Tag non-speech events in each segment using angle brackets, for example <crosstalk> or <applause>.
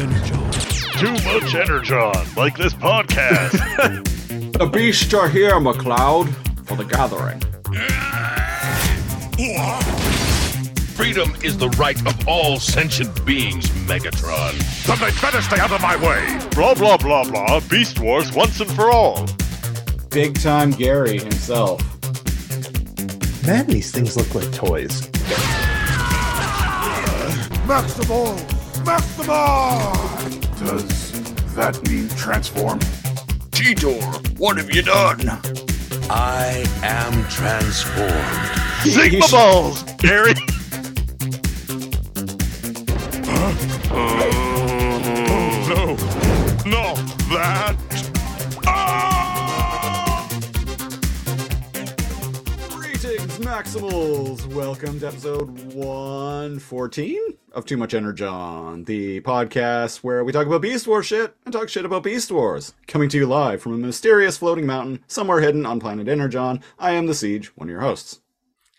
Energon. Too much energon, like this podcast. <laughs> The beasts are here, McLeod, for the gathering. Freedom is the right of all sentient beings, Megatron. then they'd better stay out of my way. Blah blah blah blah. Beast Wars once and for all. Big time Gary himself. Man, these things look like toys. Maximal! Maximal! Does that mean transform? Titor, what have you done? I am transformed. Sigma balls, Gary. no, no, that. Ah! Greetings, Maximals! Welcome to episode 114 of Too Much Energon, the podcast where we talk about Beast Wars shit and talk shit about Beast Wars. Coming to you live from a mysterious floating mountain somewhere hidden on planet Energon, I am The Siege, one of your hosts.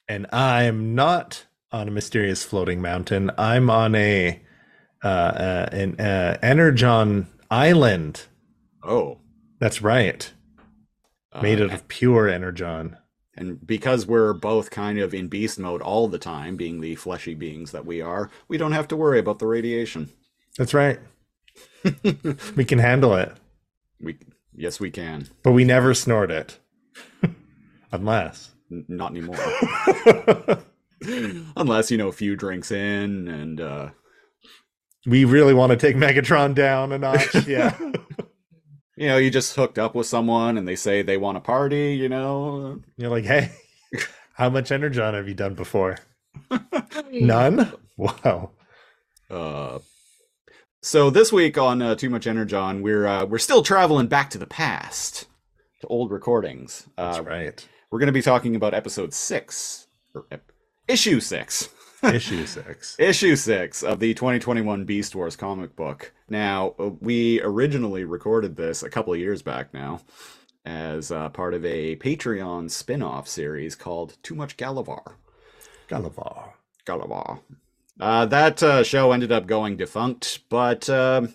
And I'm not on a mysterious floating mountain. I'm on a uh, uh, an uh, Energon island. Oh. That's right. Made uh, out of pure Energon. And because we're both kind of in beast mode all the time, being the fleshy beings that we are, we don't have to worry about the radiation. That's right. <laughs> we can handle it, We yes, we can. but we never snort it. <laughs> Unless. N- not anymore. <laughs> Unless you know a few drinks in and uh We really want to take Megatron down a notch. Yeah. You know, you just hooked up with someone and they say they want a party, you know. You're like, hey, <laughs> how much Energon have you done before? None? Wow. Uh so this week on uh, Too Much Energon, we're uh, we're still traveling back to the past to old recordings. Uh, That's right. We're going to be talking about episode 6 or ep- issue 6. Issue six. <laughs> issue 6 of the 2021 Beast Wars comic book. Now, uh, we originally recorded this a couple of years back now as uh, part of a Patreon spin-off series called Too Much Galavar. Galavar. Galavar. Uh, that uh, show ended up going defunct, but um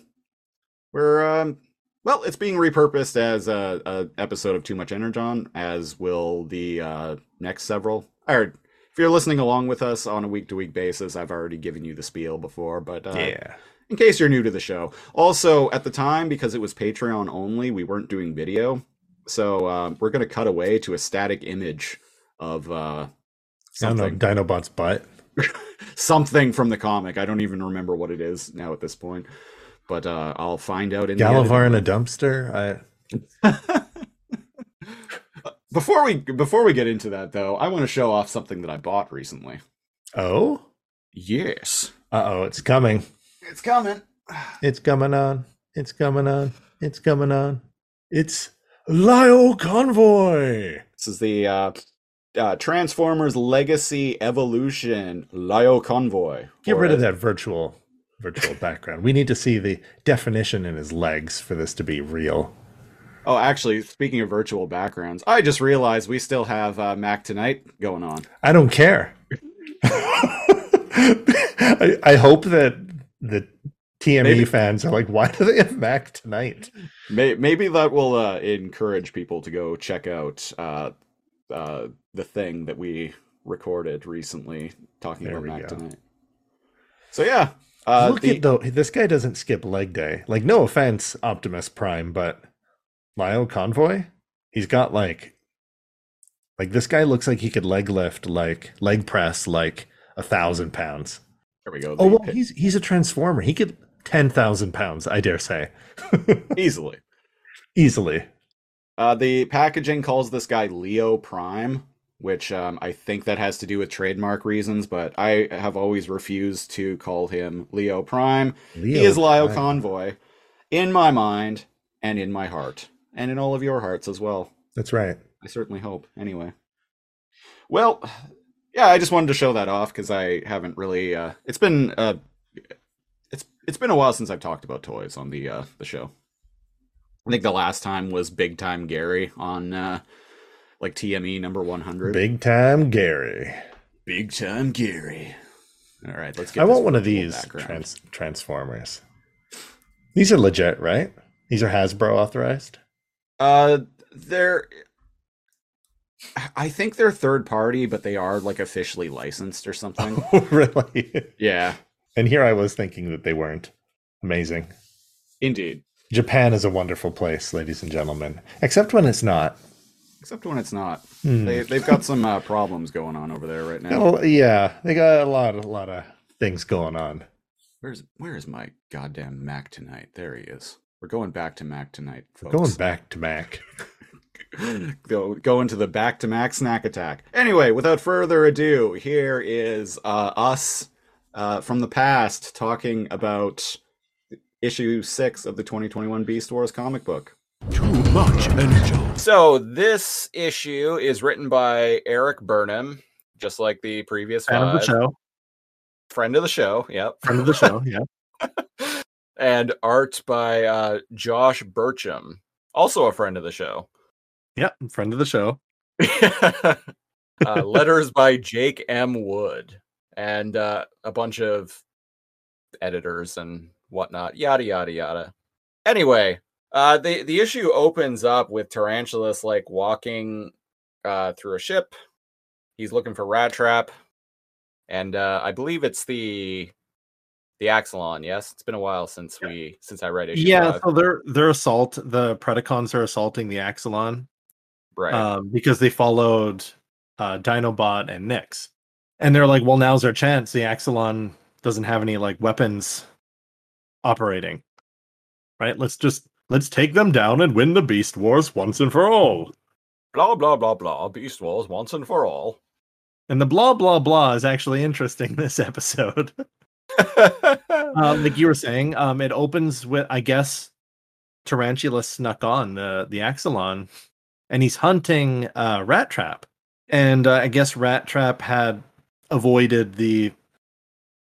we're um, well, it's being repurposed as a, a episode of Too Much Energon, as will the uh, next several. Or if you're listening along with us on a week-to-week basis, I've already given you the spiel before, but uh, Yeah. in case you're new to the show. Also, at the time, because it was Patreon only, we weren't doing video, so uh, we're going to cut away to a static image of uh, I don't know, something Dinobot's butt. <laughs> something from the comic. I don't even remember what it is now at this point, but uh, I'll find out in the Galavar in a dumpster. I <laughs> Before we before we get into that though, I want to show off something that I bought recently. oh, Yes, uh oh, it's coming. it's coming. It's coming on. It's coming on. It's coming on. It's Lio Convoy. This is the uh, uh, Transformers Legacy Evolution Lio Convoy. Get Or rid of that virtual virtual background. We need to see the definition in his legs for this to be real. Oh, actually, speaking of virtual backgrounds, I just realized we still have uh, Mac Tonight going on. I don't care. <laughs> I, I hope that the TME Maybe- fans are like, why do they have Mac tonight? May- Maybe that will uh, encourage people to go check out uh, uh, the thing that we recorded recently talking There about Mac go. Tonight. So yeah, uh, Look the- at though this guy doesn't skip leg day. Like, no offense, Optimus Prime, but Lio Convoy, he's got like, like this guy looks like he could leg lift, like leg press, like a thousand pounds. there we go. Oh well, he's he's a transformer. He could ten thousand pounds, I dare say, <laughs> easily. easily. Uh, the packaging calls this guy Leo Prime, which um, I think that has to do with trademark reasons, but I have always refused to call him Leo Prime. Leo he is Lyle Prime. Convoy in my mind and in my heart, and in all of your hearts as well. That's right. I certainly hope. Anyway, well, yeah, I just wanted to show that off because I haven't really. Uh, it's been uh, it's it's been a while since I've talked about toys on the uh, the show. I think the last time was Big Time Gary on uh, like TME number one hundred. Big time Gary. Big Time Gary. All right, let's get. I want one of these trans- transformers. These are legit, right? These are Hasbro authorized. Uh, they're. I think they're third party, but they are like officially licensed or <laughs> something. Oh, really? yeah, And here I was thinking that they weren't. Amazing. indeed. Japan is a wonderful place, ladies and gentlemen. Except when it's not. Except when it's not. Hmm. They they've got some uh, problems going on over there right now. Oh, yeah, they got a lot, a lot of things going on. Where's where is my goddamn Mac tonight? There he is. We're going back to Mac tonight, folks. Going back to Mac. <laughs> go go into the back to Mac snack attack. Anyway, without further ado, here is uh, us uh, from the past talking about issue six of the 2021 Beast Wars comic book. Too much energy. So this issue is written by Eric Burnham, just like the previous Fan of the show. Friend of the show, yep. Friend of the show. <laughs> Yeah. And art by uh, Josh Burcham, also a friend of the show. Yeah. Friend of the show. <laughs> uh, <laughs> letters by Jake M. Wood, and uh, a bunch of editors and whatnot. Yada yada yada. Anyway, uh, the the issue opens up with Tarantulas like walking uh, through a ship. He's looking for Rat Trap, and uh, I believe it's the the Axalon. Yes, it's been a while since we since I read issue. Yeah. five. So they're they're assault. The Predacons are assaulting the Axalon right. um, because they followed uh, Dinobot and Nix, and they're like, "Well, now's our chance. The Axalon doesn't have any like weapons operating, right? Let's just let's take them down and win the Beast Wars once and for all." blah blah blah blah. Beast Wars once and for all. And the blah blah blah is actually interesting <laughs> this episode. <laughs> uh, like you were saying, um, it opens with I guess Tarantula snuck on the the Axalon, and he's hunting uh, Rat Trap, and uh, I guess Rat Trap had avoided the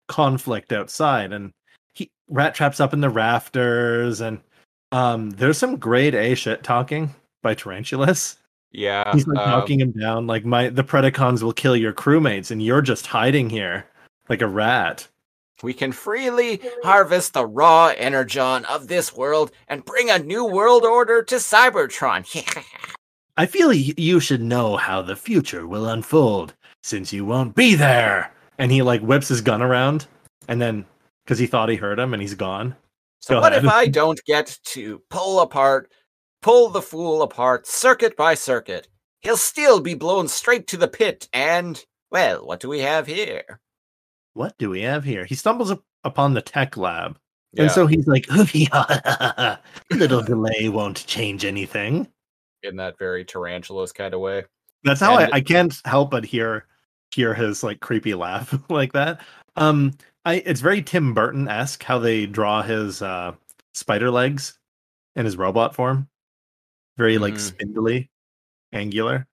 conflict outside, and he Rat Trap's up in the rafters, and um, there's some grade A shit talking by Tarantulas. yeah, He's like um, knocking him down, like my the Predacons will kill your crewmates, and you're just hiding here like a rat. We can freely harvest the raw energon of this world and bring a new world order to Cybertron. <laughs> I feel you should know how the future will unfold since you won't be there. And he like whips his gun around, and then because he thought he heard him, and he's gone. so Go what if. I don't get to pull apart, pull the fool apart, circuit by circuit? He'll still be blown straight to the pit, and well, what do we have here? What do we have here? He stumbles up upon the tech lab, Yeah, and so he's like, <laughs> "Little delay won't change anything." in that very tarantulas kind of way. That's how And- I, I can't help but hear hear his like creepy laugh <laughs> like that. Um, I it's very Tim Burton esque how they draw his uh spider legs in his robot form. Very like Mhm. spindly, angular.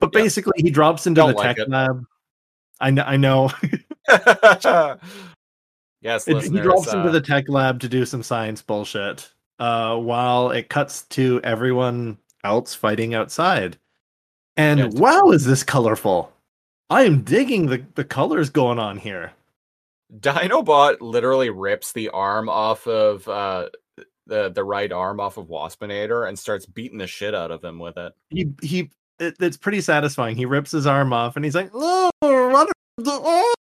But Yeah. basically, he drops into Don't the like tech it. lab. I know. I know. <laughs> <laughs> yes, It- he drops into uh, the tech lab to do some science bullshit. Uh, while it cuts to everyone else fighting outside. And Yeah. wow, is this colorful? I am digging the, the colors going on here. Dinobot literally rips the arm off of uh the the right arm off of Waspinator and starts beating the shit out of him with it. He he it, it's pretty satisfying. He rips his arm off and he's like, oh, what the- oh."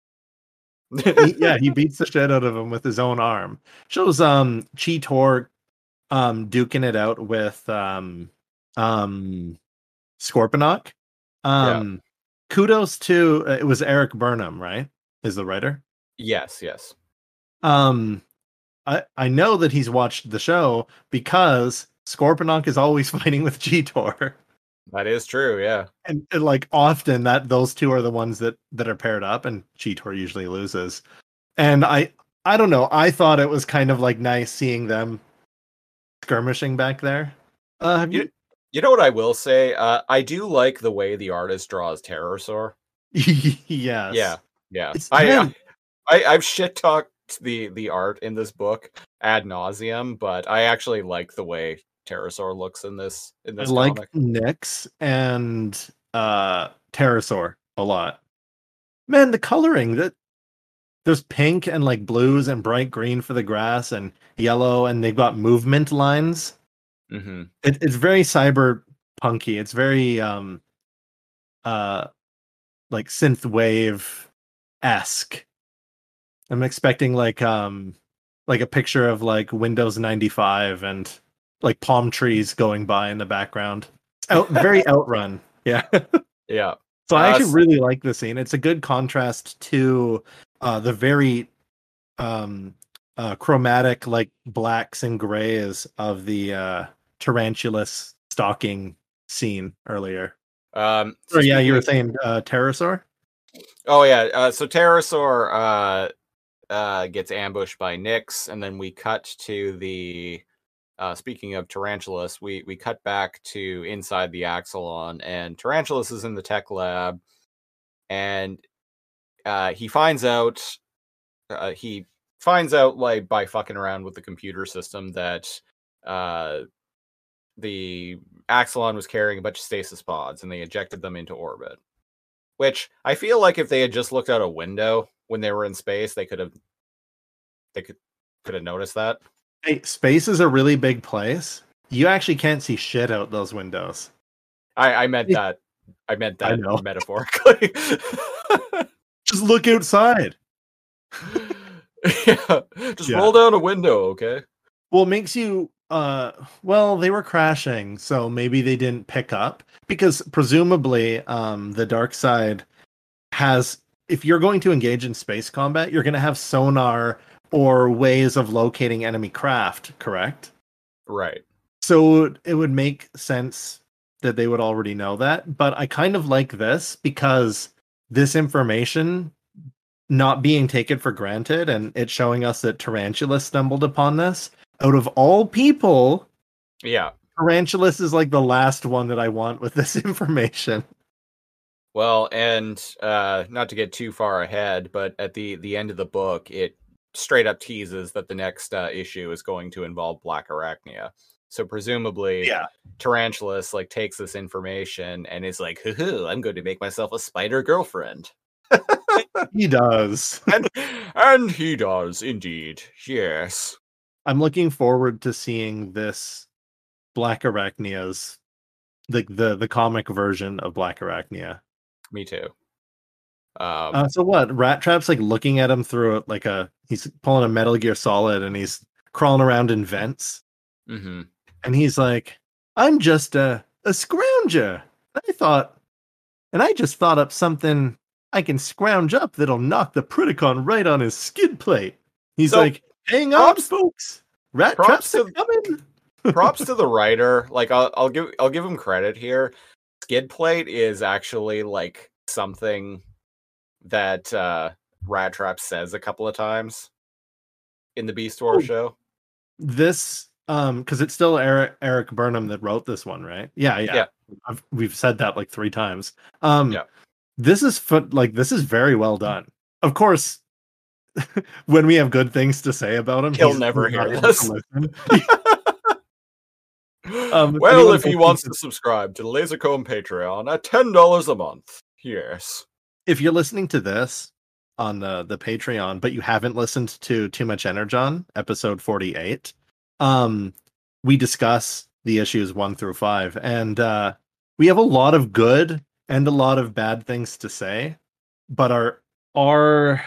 <laughs> He- yeah, he beats the shit out of him with his own arm. Shows um Cheetor um duking it out with um um Scorponok. Um kudos to uh, it was Eric Burnham, right? Is the writer? yes, yes. Um I I know that he's watched the show because Scorponok is always <laughs> fighting with Cheetor. That is true, yeah. and, and, like often that those two are the ones that that are paired up and cheetor usually loses and i i don't know i thought it was kind of like nice seeing them skirmishing back there uh have you You know what I will say? Uh I do like the way the artist draws Terrorsaur. <laughs> yes Yeah. Yeah. It's I, I. I I've shit talked the the art in this book ad nauseum, but I actually like the way Terrorsaur looks in this in i this like comic. nyx and uh terrorsaur a lot man the coloring that there's pink and like blues and bright green for the grass and yellow and they've got movement lines. Mm-hmm. It, it's very cyber punky. It's very um uh like synth wave esque. I'm expecting like um like a picture of like Windows 95 and like palm trees going by in the background. Out very <laughs> outrun. Yeah. Yeah. So I Uh, actually really like the scene. It's a good contrast to uh, the very um, uh, chromatic, like blacks and grays of the uh, tarantulas stalking scene earlier. Um, Or yeah, you were saying uh, terrorsaur. Oh yeah. Uh, so Terrorsaur uh, uh, gets ambushed by Nyx, and then we cut to the. Uh, speaking of Tarantulas, we we cut back to inside the Axalon, and Tarantulas is in the tech lab, and uh, he finds out. Uh, he finds out like by fucking around with the computer system that uh, the Axalon was carrying a bunch of stasis pods, and they ejected them into orbit. Which I feel like if they had just looked out a window when they were in space, they could have they could could have noticed that. Hey, space is a really big place. You actually can't see shit out those windows. I, I meant that I meant I that know. metaphorically. <laughs> Just look outside. yeah. Just Yeah. roll down a window, okay? Well, it makes you uh well, they were crashing, so maybe they didn't pick up because presumably um the dark side has if you're going to engage in space combat, you're going to have sonar or ways of locating enemy craft, correct? Right. So it would make sense that they would already know that, but I kind of like this because this information not being taken for granted and it showing us that Tarantula stumbled upon this out of all people, Yeah. Tarantulas is like the last one that I want with this <laughs> information. Well, and uh not to get too far ahead, but at the the end of the book, it straight up teases that the next uh, issue is going to involve Black Arachnia. So presumably, Tarantulas like takes this information and is like, "Hoo hoo! I'm going to make myself a spider girlfriend." <laughs> he does. and and he does indeed. Yes. I'm looking forward to seeing this Black Arachnia's the the the comic version of Black Arachnia. Me too. Um, Uh, so what? Rat Trap's like looking at him through like a he's pulling a Metal Gear Solid and he's crawling around in vents mhm. and he's like, "I'm just a a scrounger." I thought, and I just thought up something I can scrounge up that'll knock the Predacon right on his skid plate. He's So, like, "Hang on, props- folks, Rat Trap's to- coming." <laughs> props to the writer. Like I'll, I'll give I'll give him credit here. Skid plate is actually like something that uh Rat Trap says a couple of times in the Beast Wars Oh. show. this um because it's still eric eric burnham that wrote this one right yeah yeah, Yeah. I've, we've said that like three times um Yeah. this is fun like this is very well done of course <laughs> when we have good things to say about him He'll never hear this. <laughs> <laughs> Um, well, if he wants to subscribe to the Lasercomb Patreon at ten dollars a month, yes. If you're listening to this on the the patreon but you haven't listened to too much energon episode 48 um we discuss the issues one through five and uh we have a lot of good and a lot of bad things to say but our our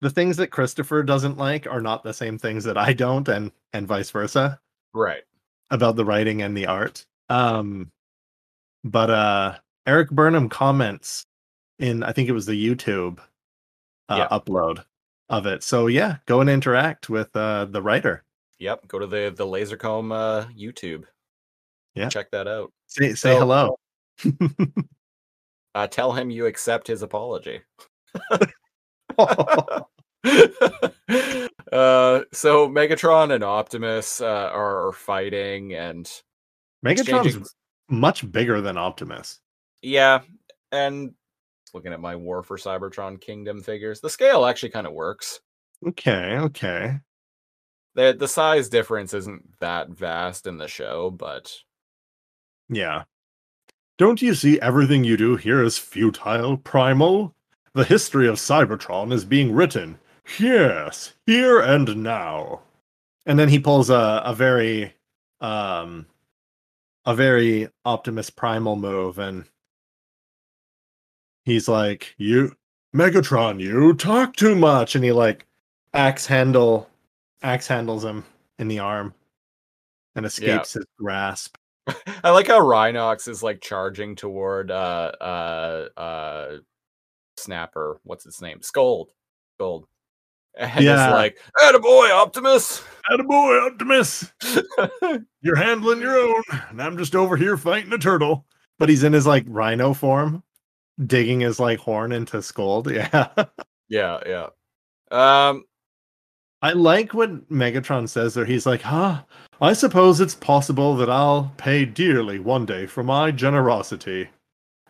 the things that christopher doesn't like are not the same things that i don't and and vice versa Right. about the writing and the art. Um, but uh, Eric Burnham comments in I think it was the YouTube uh, Yeah. upload of it. So yeah, go and interact with uh, the writer. Yep. Go to the the Lasercomb uh, YouTube. Yeah. Check that out. Say say So- hello. <laughs> Uh, tell him you accept his apology. <laughs> <laughs> uh, so Megatron and Optimus uh, are, fighting, and Megatron's exchanging- much bigger than Optimus. yeah, and looking at my War for Cybertron Kingdom figures, the scale actually kind of works. Okay, okay. the The size difference isn't that vast in the show, but Yeah. Don't you see everything you do here is futile, Primal? the history of Cybertron is being written. Yes, here and now. And then he pulls a, a very um a very Optimus Primal move and he's like, You Megatron, you talk too much, and he like axe handle axe handles him in the arm and escapes his grasp. <laughs> I like how Rhinox is like charging toward uh uh uh Snapper. What's his name? Scold. Scold. And Yeah. like, boy, Optimus. Attaboy, Optimus! <laughs> You're handling your own, and I'm just over here fighting a turtle. But he's in his like rhino form, digging his like horn into Scold. <laughs> Yeah. yeah, yeah. Um, I like what Megatron says there. He's like, huh? I suppose it's possible that I'll pay dearly one day for my generosity.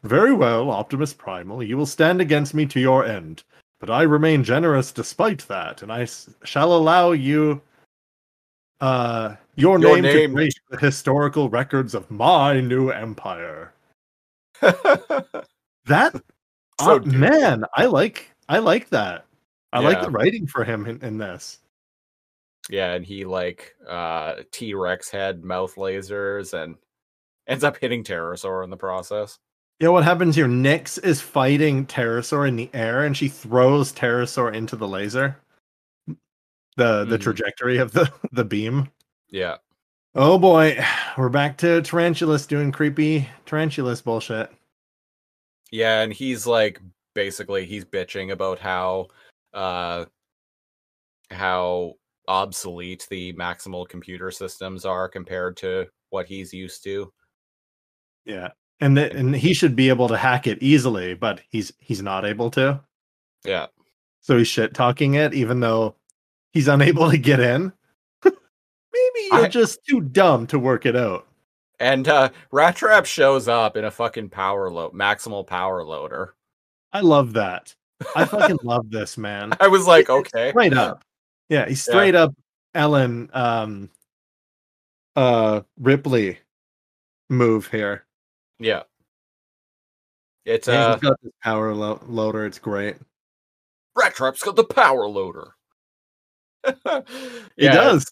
Very well, Optimus Primal, you will stand against me to your end. But I remain generous despite that, and I s- shall allow you uh your, Your name, name. to grace the historical records of my new empire. <laughs> That <laughs> So uh, man, I like I like that. I like the writing for him in, in this. yeah, and he like uh T Rex head mouth lasers and ends up hitting Terrorsaur in the process. You know what happens here? Nyx is fighting Terrorsaur in the air, and she throws Terrorsaur into the laser. The the Mhm. trajectory of the <laughs> the beam. Yeah. Oh boy, <sighs> we're back to Tarantulas doing creepy Tarantulas bullshit. Yeah, and he's like basically he's bitching about how uh how obsolete the maximal computer systems are compared to what he's used to. Yeah, and and he should be able to hack it easily, but he's he's not able to. Yeah. So he's shit talking it, even though he's unable to get in. <laughs> Maybe you're I- just too dumb to work it out. And uh Rat Trap shows up in a fucking power load maximal power loader. I love that. I fucking <laughs> love this man. I was like, okay. straight up. Yeah, he's Yeah. straight up Ellen um uh Ripley move here. Yeah. It's Yeah, uh got this power lo- loader. It's great. Rat Trap's got the power loader. <laughs> yeah, He does.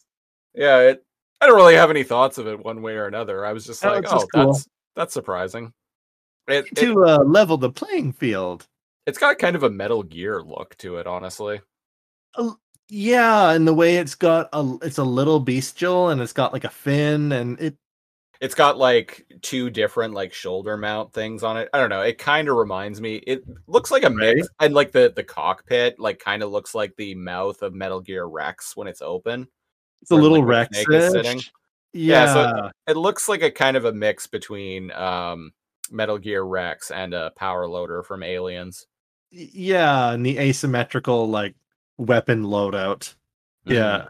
Yeah, it, I don't really have any thoughts of it one way or another. I was just Oh, like, oh, cool. that's that's surprising. It, it to uh, level the playing field. it's got kind of a Metal Gear look to it, honestly. Yeah, and the way it's got a it's a little bestial and it's got like a fin and it It's got like two different like shoulder mount things on it. I don't know. It kind of reminds me. It looks like a mix, and like the the cockpit like kind of looks like the mouth of Metal Gear Rex when it's open. It's a little like, Rex. Sitting. Yeah, Yeah, so- It looks like a kind of a mix between um Metal Gear Rex and a power loader from Aliens. yeah, and the asymmetrical like weapon loadout. Yeah, Mhm.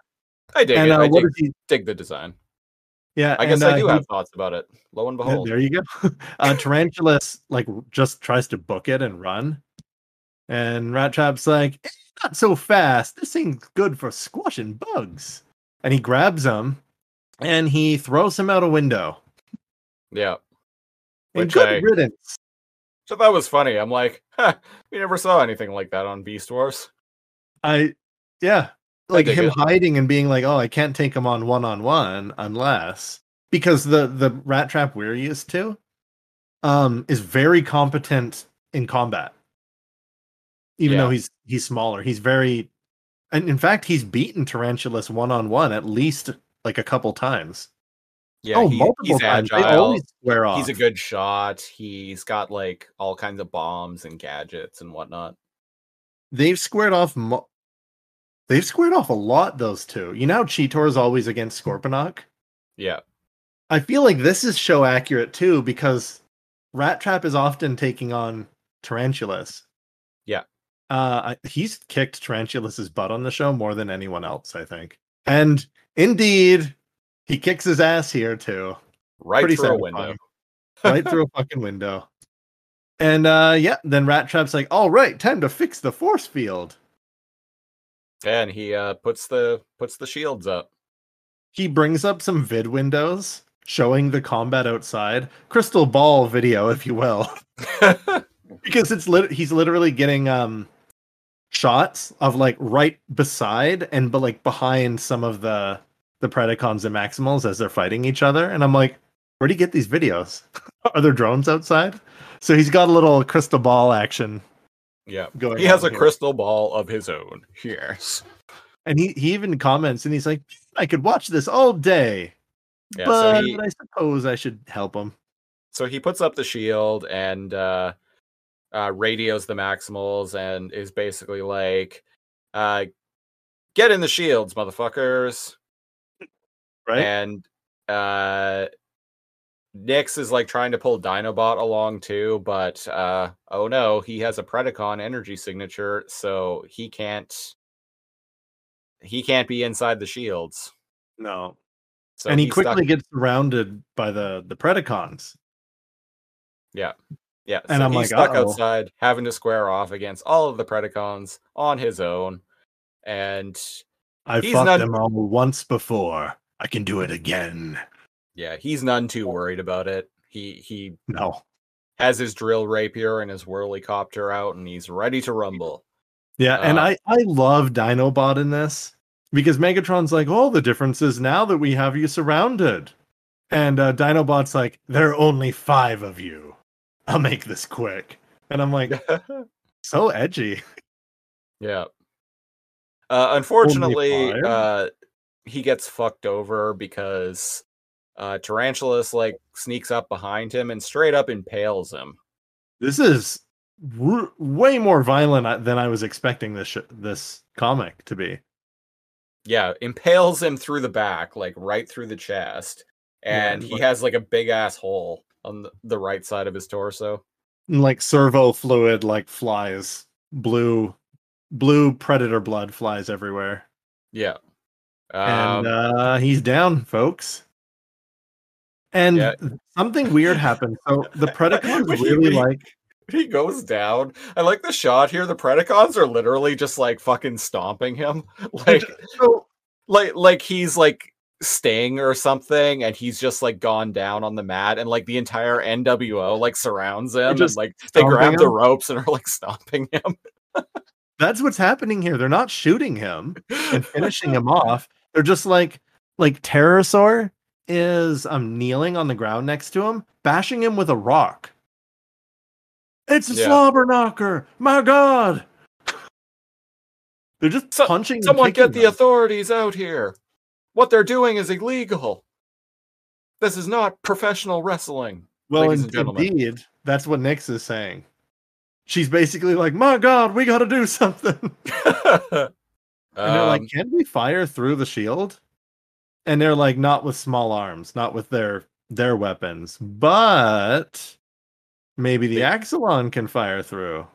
I dig and it. uh, I what dig, he? dig the design. Yeah, I guess and, I uh, do he- have thoughts about it. Lo and Yeah, behold. there you go. <laughs> uh, Tarantulas like just tries to book it and run, and Rat Trap's like, "Eh, "Not so fast. This thing's good for squashing bugs." And he grabs him, and he throws him out a window. Yeah. And Which good I- riddance. So that was funny. I'm like, huh, we never saw anything like that on Beast Wars. I yeah, like him it. hiding and being like, "Oh, I can't take him on one on one unless." Because the the rat trap we're used to um is very competent in combat. Even though he's he's smaller, he's very and in fact he's beaten Tarantulas one on one at least like a couple times. Yeah, oh, he- multiple he's times. They agile. always square off. He's a good shot. He's got like all kinds of bombs and gadgets and whatnot. They've squared off mo- They've squared off a lot those two. You know Cheetor is always against Scorponok? Yeah. I feel like this is show accurate too because Rat Trap is often taking on Tarantulas. Yeah. Uh, he's kicked Tarantulas's butt on the show more than anyone else, I think. And indeed, he kicks his ass here too, Right Pretty through a window. <laughs> <laughs> right through a fucking window. And uh, yeah, then Rat Trap's like, "All right, time to fix the force field." And he uh puts the puts the shields up. He brings up some vid windows showing the combat outside, crystal ball video, if you will. <laughs> because it's lit- he's literally getting um shots of like right beside and but like behind some of the the Predacons and Maximals as they're fighting each other, and I'm like, where do you get these videos? <laughs> Are there drones outside? So he's got a little crystal ball action Yeah. going. He has a here. crystal ball of his own. Yes. and he he even comments and he's like, I could watch this all day, Yeah. but so he I suppose I should help him. so he puts up the shield and uh uh radios the maximals and is basically like uh get in the shields motherfuckers Right? and uh Nyx is like trying to pull Dinobot along too, but uh oh no, he has a Predacon energy signature, so he can't he can't be inside the shields. no. So and he he's stuck- quickly gets surrounded by the the Predacons. Yeah. Yeah. And so I'm he's like, stuck "Uh-oh." outside having to square off against all of the Predacons on his own. And I He's fought not- them all once before. I can do it again. yeah, he's none too worried about it. He he No. has his drill rapier and his whirlicopter out and he's ready to rumble. Yeah, and Uh, I I love Dinobot in this because Megatron's like, "Oh, the difference is now that we have you surrounded," and uh, Dinobot's like, "There are only five of you. <laughs> I'll make this quick." And I'm like, <laughs> so edgy. yeah. Uh unfortunately, uh he gets fucked over because uh Tarantulas like sneaks up behind him and straight up impales him. This is r- way more violent uh, than I was expecting this sh- this comic to be. yeah, impales him through the back, like right through the chest, Yeah, and he like- has like a big ass hole on the, right side of his torso. And, like servo fluid, like flies, blue, blue predator blood flies everywhere. Yeah. and Um, uh, he's down, folks. And Yeah. something weird happened. So the <laughs> Predacons really he- like he goes down. I like the shot here. The Predacons are literally just like fucking stomping him, <laughs> like so like like he's like Sting or something, and he's just like gone down on the mat, and like the entire NWO like surrounds him, and just like they grab the ropes and are like stomping him. that's what's happening here. They're not shooting him and finishing him off. They're just like like Terrorsaur is um kneeling on the ground next to him, bashing him with a rock. It's a Yeah. slobber knocker. My God. They're just So- punching. Someone get the them. authorities out here. What they're doing is illegal. This is not professional wrestling. Well, and gentlemen. indeed, that's what Nyx is saying. She's basically like, "My God, we got to do something." <laughs> and they're like, Um, "Can we fire through the shield?" And they're like, "Not with small arms, not with their their weapons, but maybe the Axalon can fire through."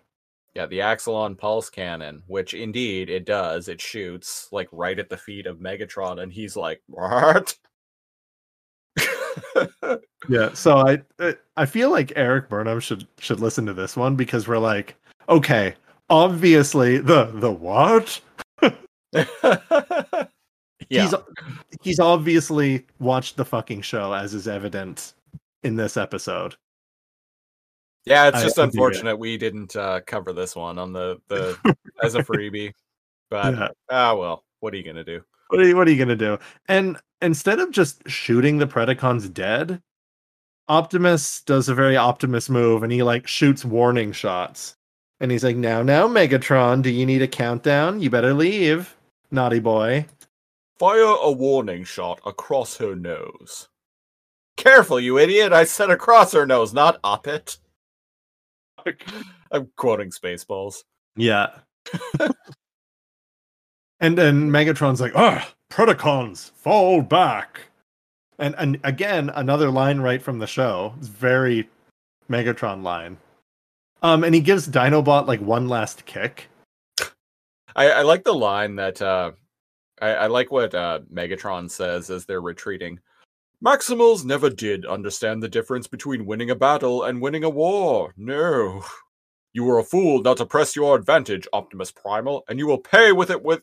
Yeah, the Axalon pulse cannon, which indeed it does. It shoots like right at the feet of Megatron, and he's like, "What?" <laughs> Yeah, so I I- I feel like Eric Burnham should should listen to this one because we're like, okay, obviously the the what? <laughs> yeah, He's he's obviously watched the fucking show, as is evident in this episode. Yeah. It's just I unfortunate we didn't uh, cover this one on the the as a freebie, but Yeah. ah well. What are you gonna do? What are you, what are you gonna do? And instead of just shooting the Predacons dead, Optimus does a very Optimus move, and he like shoots warning shots. And he's like, "Now, now, Megatron, do you need a countdown? You better leave, naughty boy." Fire a warning shot across her nose. Careful, you idiot! I said across her nose, not up it. I'm quoting Spaceballs. Yeah. <laughs> and then Megatron's like, "Ah, Predacons, fall back." And and again, another line right from the show. It's very Megatron line. Um, and he gives Dinobot like one last kick. I, I like the line that uh, I, I like what uh, Megatron says as they're retreating. Maximals never did understand the difference between winning a battle and winning a war. No. You were a fool not to press your advantage, Optimus Primal, and you will pay with it with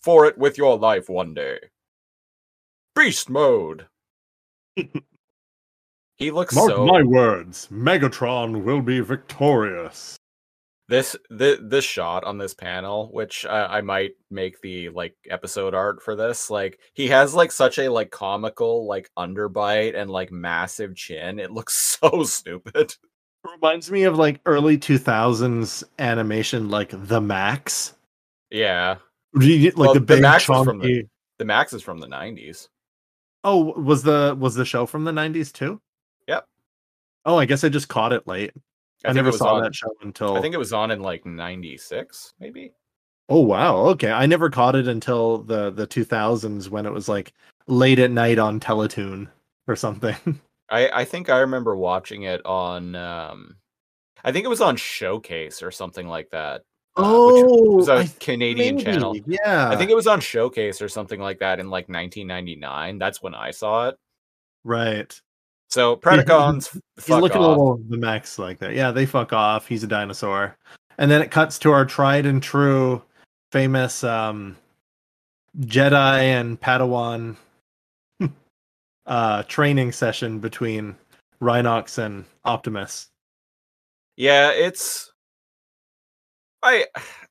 for it with your life one day. Beast mode. <laughs> He looks Mark so my words, Megatron will be victorious. This this this shot on this panel, which I, I might make the like episode art for this. Like he has like such a like comical like underbite and like massive chin. It looks <laughs> so stupid. Reminds me of like early 2000s animation like The Maxx. Yeah, Do you get, Like Well, the The big Max was from the- chunky- the Maxx is from the '90s. Oh, was the was the show from the 90s too? Yep. Oh, I guess I just caught it late. I, it never saw on- that show until I think it was on in like '96, maybe. Oh wow. Okay. I never caught it until the the 2000s when it was like late at night on Teletoon or something. <laughs> I I think I remember watching it on. um I think it was on Showcase or something like that. uh, which was a Oh, I Canadian channel. Yeah. I think it was on Showcase or something like that in like 1999. That's when I saw it. right. So Predacons, He's looking off. a little the max like that. Yeah, they fuck off. He's a dinosaur. And then it cuts to our tried and true famous um Jedi and Padawan <laughs> uh training session between Rhinox and Optimus. Yeah, it's I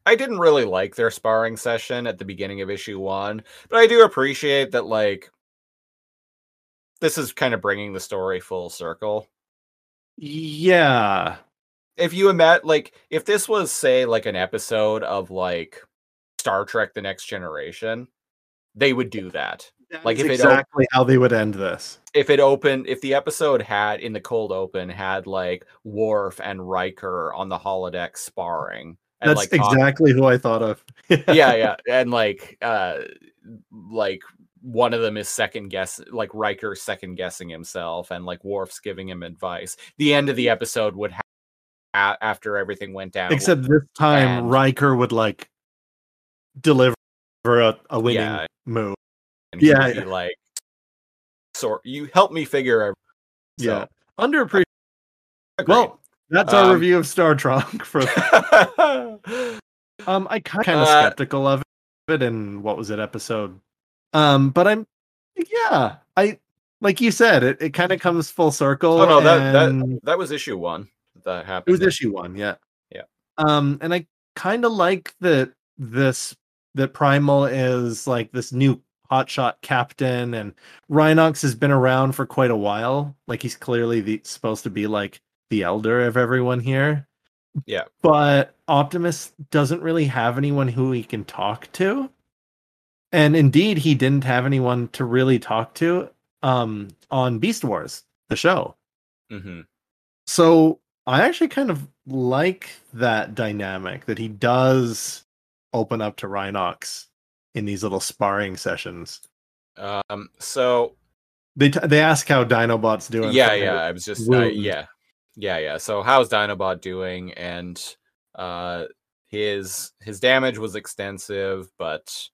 I didn't really like their sparring session at the beginning of issue 1, but I do appreciate that like this is kind of bringing the story full circle. Yeah. If you imagine, like if this was say like an episode of like Star Trek the Next Generation, they would do that. Like, That's if it op- exactly how they would end this. if it opened if the episode had in the cold open had like Worf and Riker on the holodeck sparring and That's like talk- exactly who I thought of. <laughs> yeah yeah and like uh like one of them is second guess like Riker second guessing himself and like Worf's giving him advice the end of the episode would have a- after everything went down Except this time And- Riker would like deliver a, a winning Yeah. move. and yeah, yeah. like sort you help me figure out Yeah. Underappreciated. Well, that's our Um, review of Star Trek <laughs> for <laughs> um I kind of Uh, skeptical of it in what was it episode? Um but I'm yeah, I like you said it it kind of comes full circle oh no that, that that was issue one that happened. it was issue 1, yeah. Yeah. Um and I kind of like that this that Primal is like this new hotshot captain and Rhinox has been around for quite a while. Like he's clearly the, supposed to be like the elder of everyone here. Yeah. But Optimus doesn't really have anyone who he can talk to. And indeed he didn't have anyone to really talk to um on Beast Wars, the show. hmm So I actually kind of like that dynamic that he does open up to Rhinox in these little sparring sessions. Um, so They t- they ask how Dinobot's doing. yeah, yeah, I was just uh, yeah, yeah, yeah. So how's Dinobot doing? And uh, his his damage was extensive, but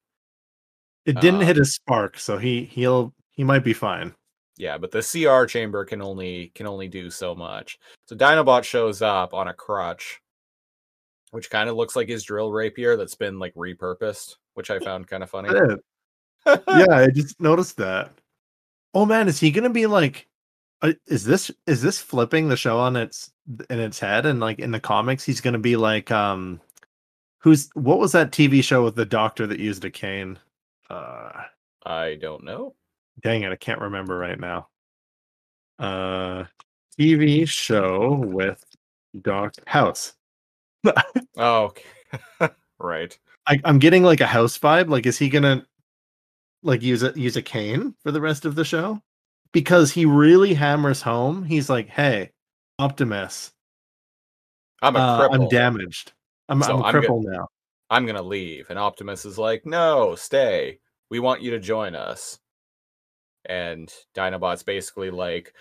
It didn't uh, hit his spark, so he he'll he might be fine. yeah, but the CR chamber can only can only do so much. So Dinobot shows up on a crutch, which kind of looks like his drill rapier that's been like repurposed, which I found kind of <laughs> funny. <laughs> Yeah, I just noticed that. Oh man, is he gonna be like? uh, Is this is this flipping the show on its in its head? And like in the comics, he's gonna be like um, who's what was that TV show with the doctor that used a cane? Uh, I don't know. dang it, I can't remember right now. Uh, TV show with Doc House. <laughs> Oh, okay. <laughs> right. I, I'm getting like a house vibe. Like, is he gonna like use a use a cane for the rest of the show? Because he really hammers home. He's like, "Hey, Optimus, I'm a uh, cripple. I'm damaged. I'm, So I'm I'm good. crippled now." I'm gonna leave. And Optimus is like, no, stay. We want you to join us. And Dinobot's basically like,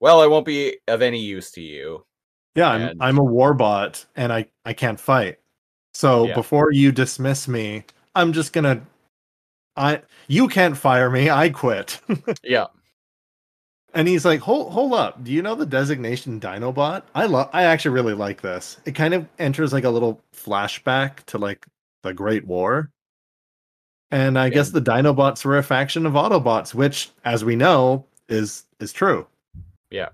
well, I won't be of any use to you. Yeah, I'm And- I'm a warbot and I I can't fight. So Yeah. before you dismiss me, I'm just gonna. I you can't fire me. I quit. <laughs> Yeah. And he's like, "Hold, hold up. Do you know the designation Dinobot? I love. I actually really like this. It kind of enters like a little flashback to like the Great War. And I guess the Dinobots were a faction of Autobots, which, as we know, is is true. Yeah.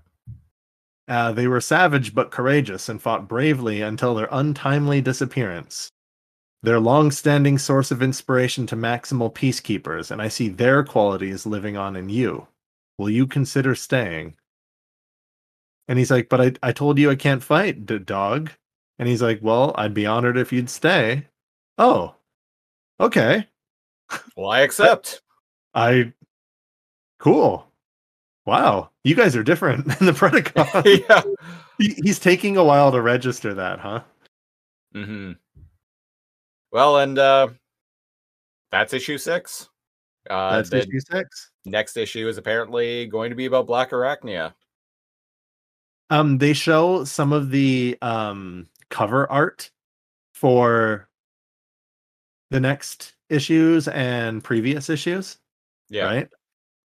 Uh, they were savage but courageous and fought bravely until their untimely disappearance. Their long standing source of inspiration to maximal peacekeepers, and I see their qualities living on in you. Will you consider staying? And he's like, But I, I told you I can't fight, d- dog. And he's like, Well, I'd be honored if you'd stay. Oh, okay. Well, I accept. <laughs> I cool. Wow, you guys are different <laughs> than the Predacon. <laughs> yeah. He- He's taking a while to register that, huh? hmm Well, and uh that's issue six. Uh, That's the issue six. Next issue is apparently going to be about Black Arachnia. Um, they show some of the um cover art for the next issues and previous issues, Yeah. right?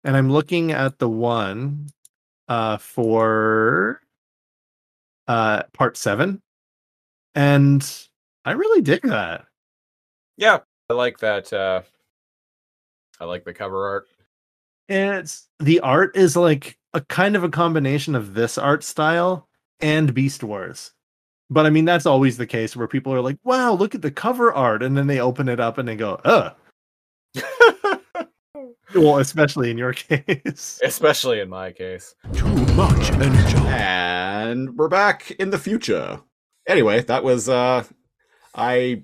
And I'm looking at the one uh for uh part seven, and I really dig that. Yeah. I like that. Uh I like the cover art. It's the art is like a kind of a combination of this art style and Beast Wars. But I mean that's always the case where people are like, "Wow, look at the cover art," and then they open it up and they go, "Uh." <laughs> Well, especially in your <laughs> case. Especially in my case. Too much energy. And we're back in the future. Anyway, that was uh I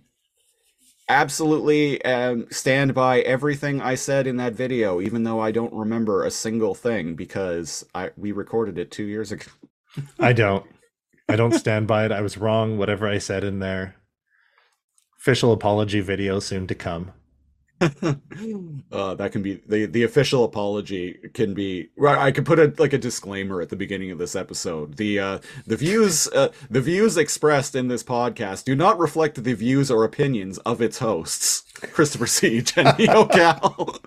absolutely um, stand by everything I said in that video, even though I don't remember a single thing because I we recorded it two years ago. I don't. I don't stand by it. I was wrong. Whatever I said in there. Official apology video soon to come. Uh, that can be the the official apology can be right i could put a like a disclaimer at the beginning of this episode. The uh the views uh, the views expressed in this podcast do not reflect the views or opinions of its hosts. Christopher siege and neo cal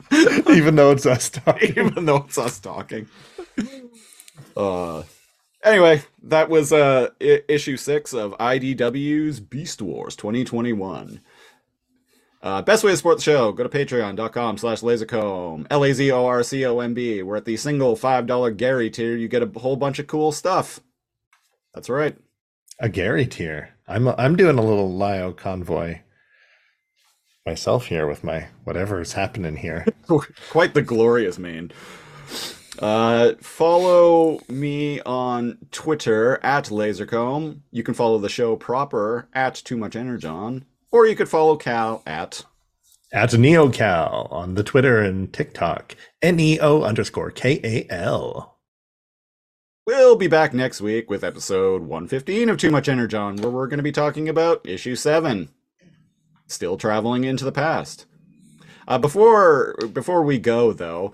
Even though it's us talking. <laughs> even though it's us talking. Uh anyway that was uh I- issue six of idw's beast wars 2021 uh, best way to support the show, go to patreon.com slash lazorcomb, L-A-Z-O-R-C-O-M-B. We're at the single $5 Gary tier. You get a whole bunch of cool stuff. That's right. A Gary tier. I'm I'm doing a little Lio convoy myself here with my whatever is happening here. <laughs> Quite the glorious mane. Uh, follow me on Twitter at Lazorcomb. You can follow the show proper at Too Much Energon, or you could follow Cal at At NeoCal on the Twitter and TikTok. N E O underscore K A L. We'll be back next week with episode 115 of Too Much Energon, where we're going to be talking about issue 7. Still traveling into the past. Uh, before before we go, though,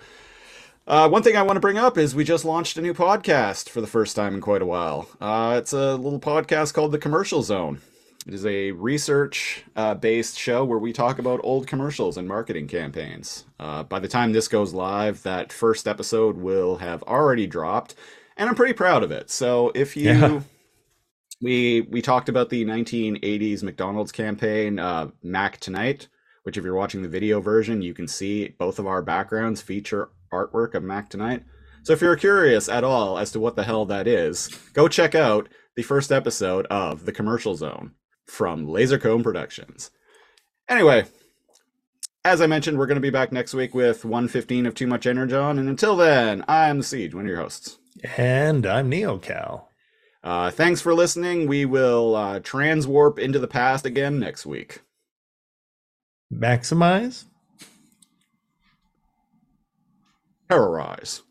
uh, one thing I want to bring up is we just launched a new podcast for the first time in quite a while. Uh, it's a little podcast called The Commercial Zone. It is a research uh, based show where we talk about old commercials and marketing campaigns. Uh, by the time this goes live, that first episode will have already dropped, and I'm pretty proud of it. So if you. Yeah. <laughs> We, we talked about the 1980s McDonald's campaign, uh, Mac Tonight, which, if you're watching the video version, you can see both of our backgrounds feature artwork of Mac Tonight. So if you're curious at all as to what the hell that is, go check out the first episode of The Commercial Zone from Lazorcomb Productions. Anyway, as I mentioned, we're going to be back next week with 115 of Too Much Energon, and until then, I'm The Siege, one of your hosts. And I'm NeoCal. Uh, thanks for listening. We will uh, transwarp into the past again next week. Maximize? Terrorize.